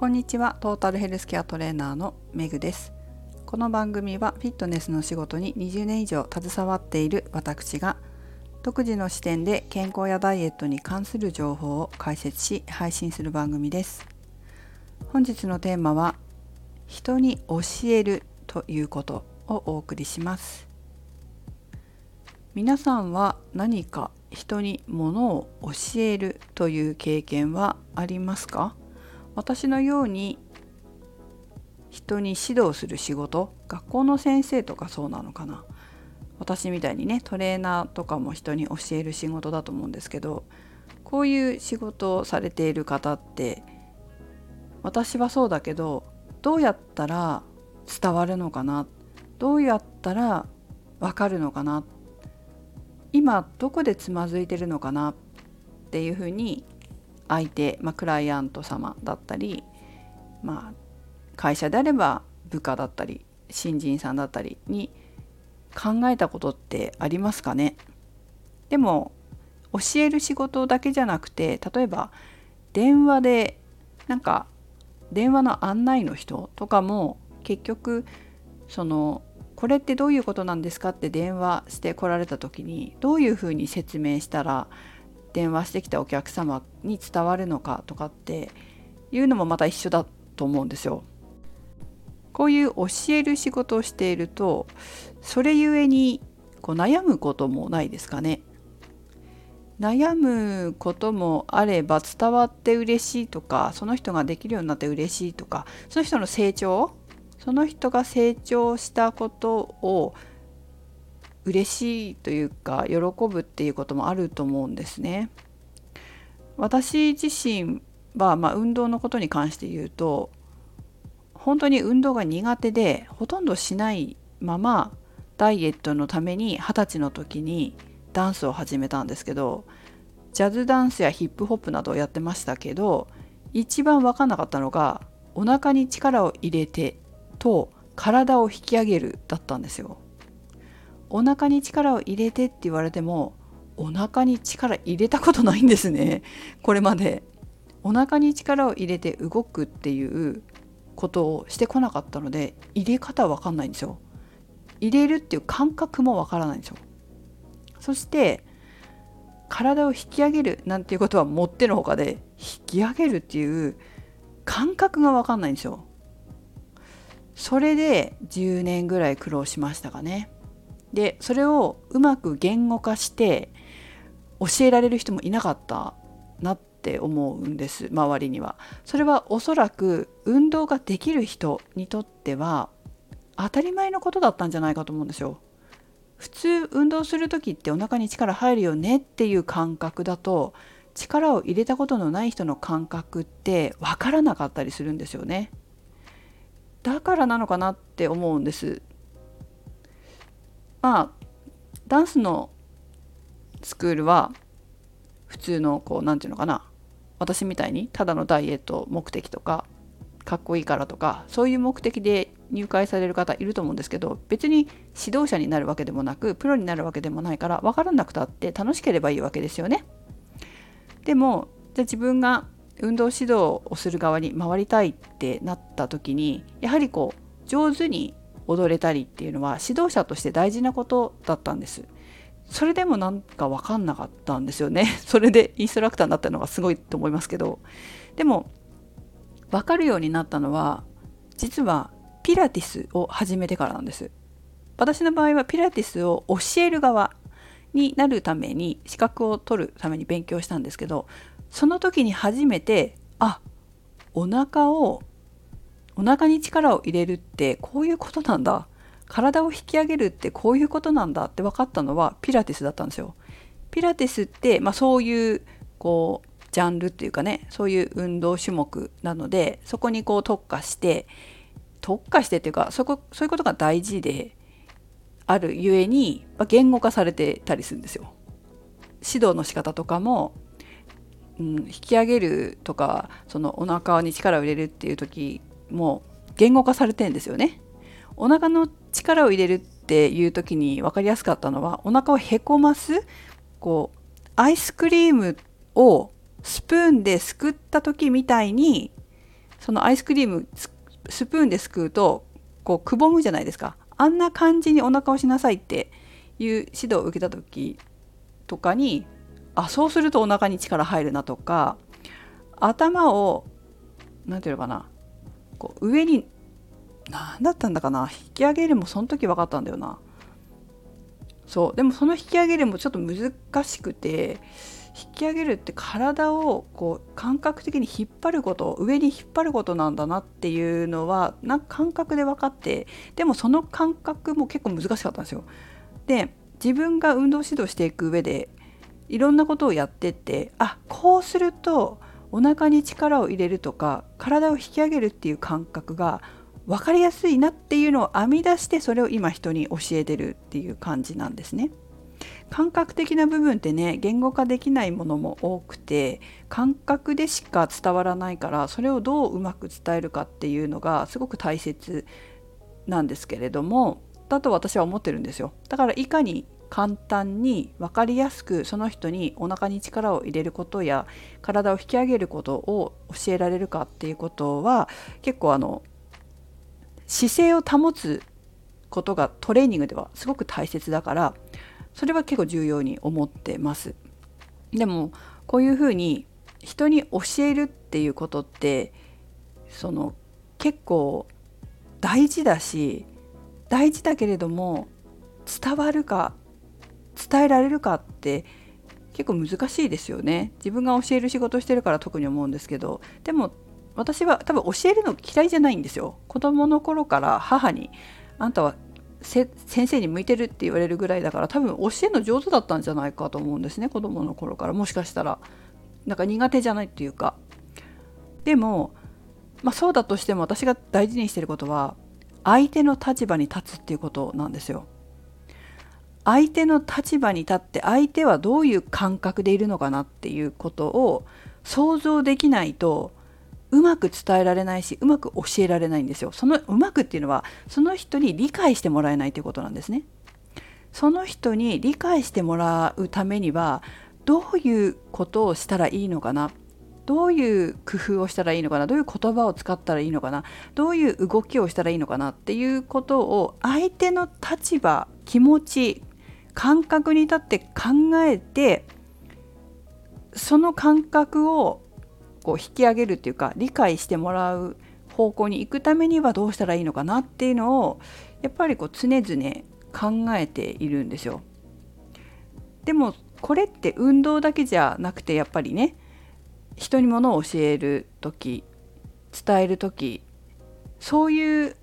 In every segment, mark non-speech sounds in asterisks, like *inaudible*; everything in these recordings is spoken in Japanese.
こんにちは。トータルヘルスケアトレーナーのメグです。この番組はフィットネスの仕事に20年以上携わっている私が独自の視点で健康やダイエットに関する情報を解説し配信する番組です。本日のテーマは人に教えるということをお送りします。皆さんは何か人に物を教えるという経験はありますか？私のように人に指導する仕事学校の先生とかそうなのかな。私みたいにねトレーナーとかも人に教える仕事だと思うんですけどこういう仕事をされている方って私はそうだけどどうやったら伝わるのかな？どうやったらわかるのかな？今どこでつまずいてるのかな？っていうふうに相手、まあ、クライアント様だったり、まあ、会社であれば部下だったり新人さんだったりに考えたことってありますかね？でも教える仕事だけじゃなくて例えば電話でなんか電話の案内の人とかも結局そのこれってどういうことなんですかって電話してこられた時にどういうふうに説明したら電話してきたお客様に伝わるのかとかっていうのもまた一緒だと思うんですよ。こういう教える仕事をしているとそれゆえにこう悩むこともないですかね。悩むこともあれば伝わって嬉しいとかその人ができるようになって嬉しいとかその人の成長その人が成長したことを嬉しいというか喜ぶっていうこともあると思うんですね。私自身は、まあ、運動のことに関して言うと本当に運動が苦手でほとんどしないままダイエットのために二十歳の時にダンスを始めたんですけどジャズダンスやヒップホップなどをやってましたけど一番分かんなかったのがお腹に力を入れてと体を引き上げるだったんですよ。お腹に力を入れてって言われてもお腹に力入れたことないんですね。*laughs* これまで。お腹に力を入れて動くっていうことをしてこなかったので入れ方わかんないんですよ。入れるっていう感覚もわからないんですよ。そして体を引き上げるなんていうことはもってのほかで引き上げるっていう感覚がわかんないんですよ。それで10年ぐらい苦労しましたかね。でそれをうまく言語化して教えられる人もいなかったなって思うんです周りには。それはおそらく運動ができる人にとっては当たり前のことだったんじゃないかと思うんですよ。普通運動する時ってお腹に力入るよねっていう感覚だと力を入れたことのない人の感覚って分からなかったりするんですよね。だからなのかなって思うんです。まあダンスのスクールは普通のこう何て言うのかな私みたいにただのダイエット目的とかかっこいいからとかそういう目的で入会される方いると思うんですけど別に指導者になるわけでもなくプロになるわけでもないから分からなくたって楽しければいいわけですよね。でもじゃあ自分が運動指導をする側に回りたいってなった時にやはりこう上手に踊れたりっていうのは指導者として大事なことだったんです。それでもなんか分かんなかったんですよね。*laughs* それでインストラクターになったのがすごいと思いますけど。でも分かるようになったのは実はピラティスを始めてからなんです。私の場合はピラティスを教える側になるために資格を取るために勉強したんですけどその時に初めてあお腹をお腹に力を入れるってこういうことなんだ体を引き上げるってこういうことなんだって分かったのはピラティスだったんですよ。ピラティスって、まあ、そういうこうジャンルっていうかねそういう運動種目なのでそこにこう特化して特化してっていうかそこそういうことが大事であるゆえに、まあ、言語化されてたりするんですよ。指導の仕方とかも、うん、引き上げるとかそのお腹に力を入れるっていう時もう言語化されてんですよね。お腹の力を入れるっていう時に分かりやすかったのはお腹をへこますこうアイスクリームをスプーンですくった時みたいにそのアイスクリームスプーンですくうとこうくぼむじゃないですかあんな感じにお腹をしなさいっていう指導を受けた時とかにあそうするとお腹に力入るなとか頭を何て言うのかなこう上に何だったんだかな？引き上げるもその時分かったんだよな。そう。でもその引き上げるもちょっと難しくて引き上げるって体をこう感覚的に引っ張ること上に引っ張ることなんだなっていうのはな感覚で分かってでもその感覚も結構難しかったんですよ。で自分が運動指導していく上でいろんなことをやってってあこうするとお腹に力を入れるとか体を引き上げるっていう感覚が分かりやすいなっていうのを編み出してそれを今人に教えてるっていう感じなんですね。感覚的な部分ってね言語化できないものも多くて感覚でしか伝わらないからそれをどううまく伝えるかっていうのがすごく大切なんですけれどもだと私は思ってるんですよだからいかに簡単に分かりやすくその人にお腹に力を入れることや体を引き上げることを教えられるかっていうことは結構あの姿勢を保つことがトレーニングではすごく大切だからそれは結構重要に思ってます。でもこういうふうに人に教えるっていうことってその結構大事だし大事だけれども伝わるか伝えられるかって結構難しいですよね。自分が教える仕事してるから特に思うんですけど。でも私は多分教えるの嫌いじゃないんですよ。子供の頃から母にあんたは先生に向いてるって言われるぐらいだから多分教えるの上手だったんじゃないかと思うんですね子供の頃から。もしかしたら。なんか苦手じゃないっていうか。でも、まあ、そうだとしても私が大事にしてることは相手の立場に立つっていうことなんですよ。相手の立場に立って相手はどういう感覚でいるのかなっていうことを想像できないとうまく伝えられないしうまく教えられないんですよ。そのうまくっていうのはその人に理解してもらえないということなんですね。その人に理解してもらうためにはどういうことをしたらいいのかな？どういう工夫をしたらいいのかな？どういう言葉を使ったらいいのかな？どういう動きをしたらいいのかな？っていうことを相手の立場気持ち感覚に立って考えてその感覚をこう引き上げるっていうか理解してもらう方向に行くためにはどうしたらいいのかなっていうのをやっぱりこう常々考えているんですよ。でもこれって運動だけじゃなくてやっぱりね人にものを教える時伝える時そういう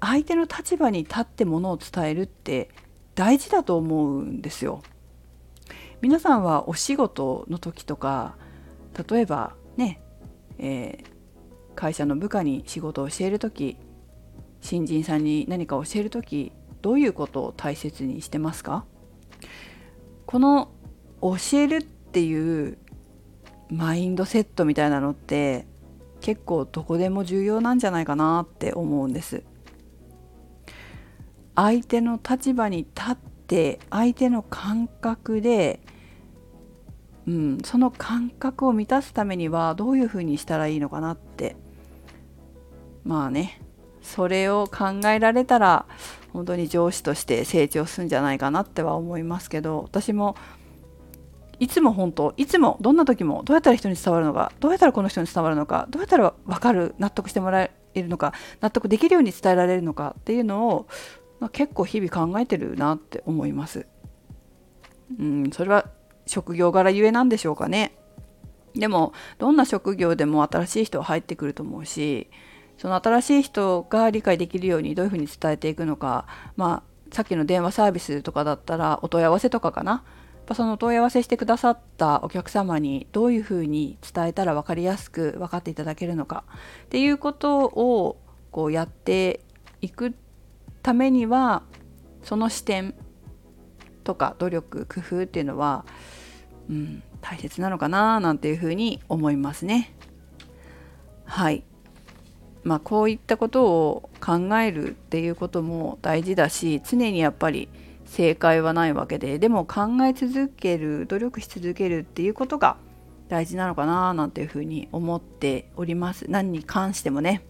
相手の立場に立ってものを伝えるって大事だと思うんですよ。皆さんはお仕事の時とか例えばね、えー、会社の部下に仕事を教える時新人さんに何か教える時どういうことを大切にしてますか？この教えるっていうマインドセットみたいなのって結構どこでも重要なんじゃないかなって思うんです。相手の立場に立って相手の感覚でうん、その感覚を満たすためにはどういうふうにしたらいいのかなって。まあねそれを考えられたら本当に上司として成長するんじゃないかなっては思いますけど私もいつも本当いつもどんな時もどうやったら人に伝わるのかどうやったらこの人に伝わるのかどうやったら分かる納得してもらえるのか納得できるように伝えられるのかっていうのを、まあ、結構日々考えてるなって思います。うん、それは職業柄ゆえなんでしょうかね。でもどんな職業でも新しい人は入ってくると思うしその新しい人が理解できるようにどういうふうに伝えていくのかまあさっきの電話サービスとかだったらお問い合わせとかかなそのお問い合わせしてくださったお客様にどういうふうに伝えたら分かりやすく分かっていただけるのかっていうことをこうやっていくためにはその視点とか努力工夫っていうのはうん、大切なのかななんていうふうに思いますね。はい。まあ、こういったことを考えるっていうことも大事だし常にやっぱり正解はないわけででも考え続ける努力し続けるっていうことが大事なのかななんていうふうに思っております。何に関してもね。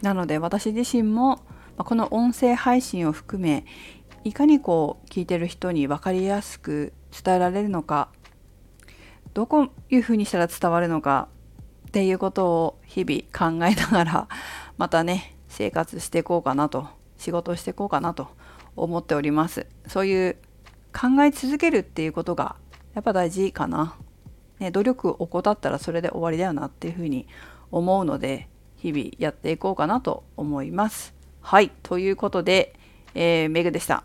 なので私自身もこの音声配信を含めいかにこう聞いてる人に分かりやすく伝えられるのかどこいうふうにしたら伝わるのかっていうことを日々考えながら *laughs* またね生活していこうかなと仕事をしていこうかなと思っております。そういう考え続けるっていうことがやっぱ大事かな、ね、努力を怠ったらそれで終わりだよなっていうふうに思うので日々やっていこうかなと思います。はい。ということで、えー、メグでした。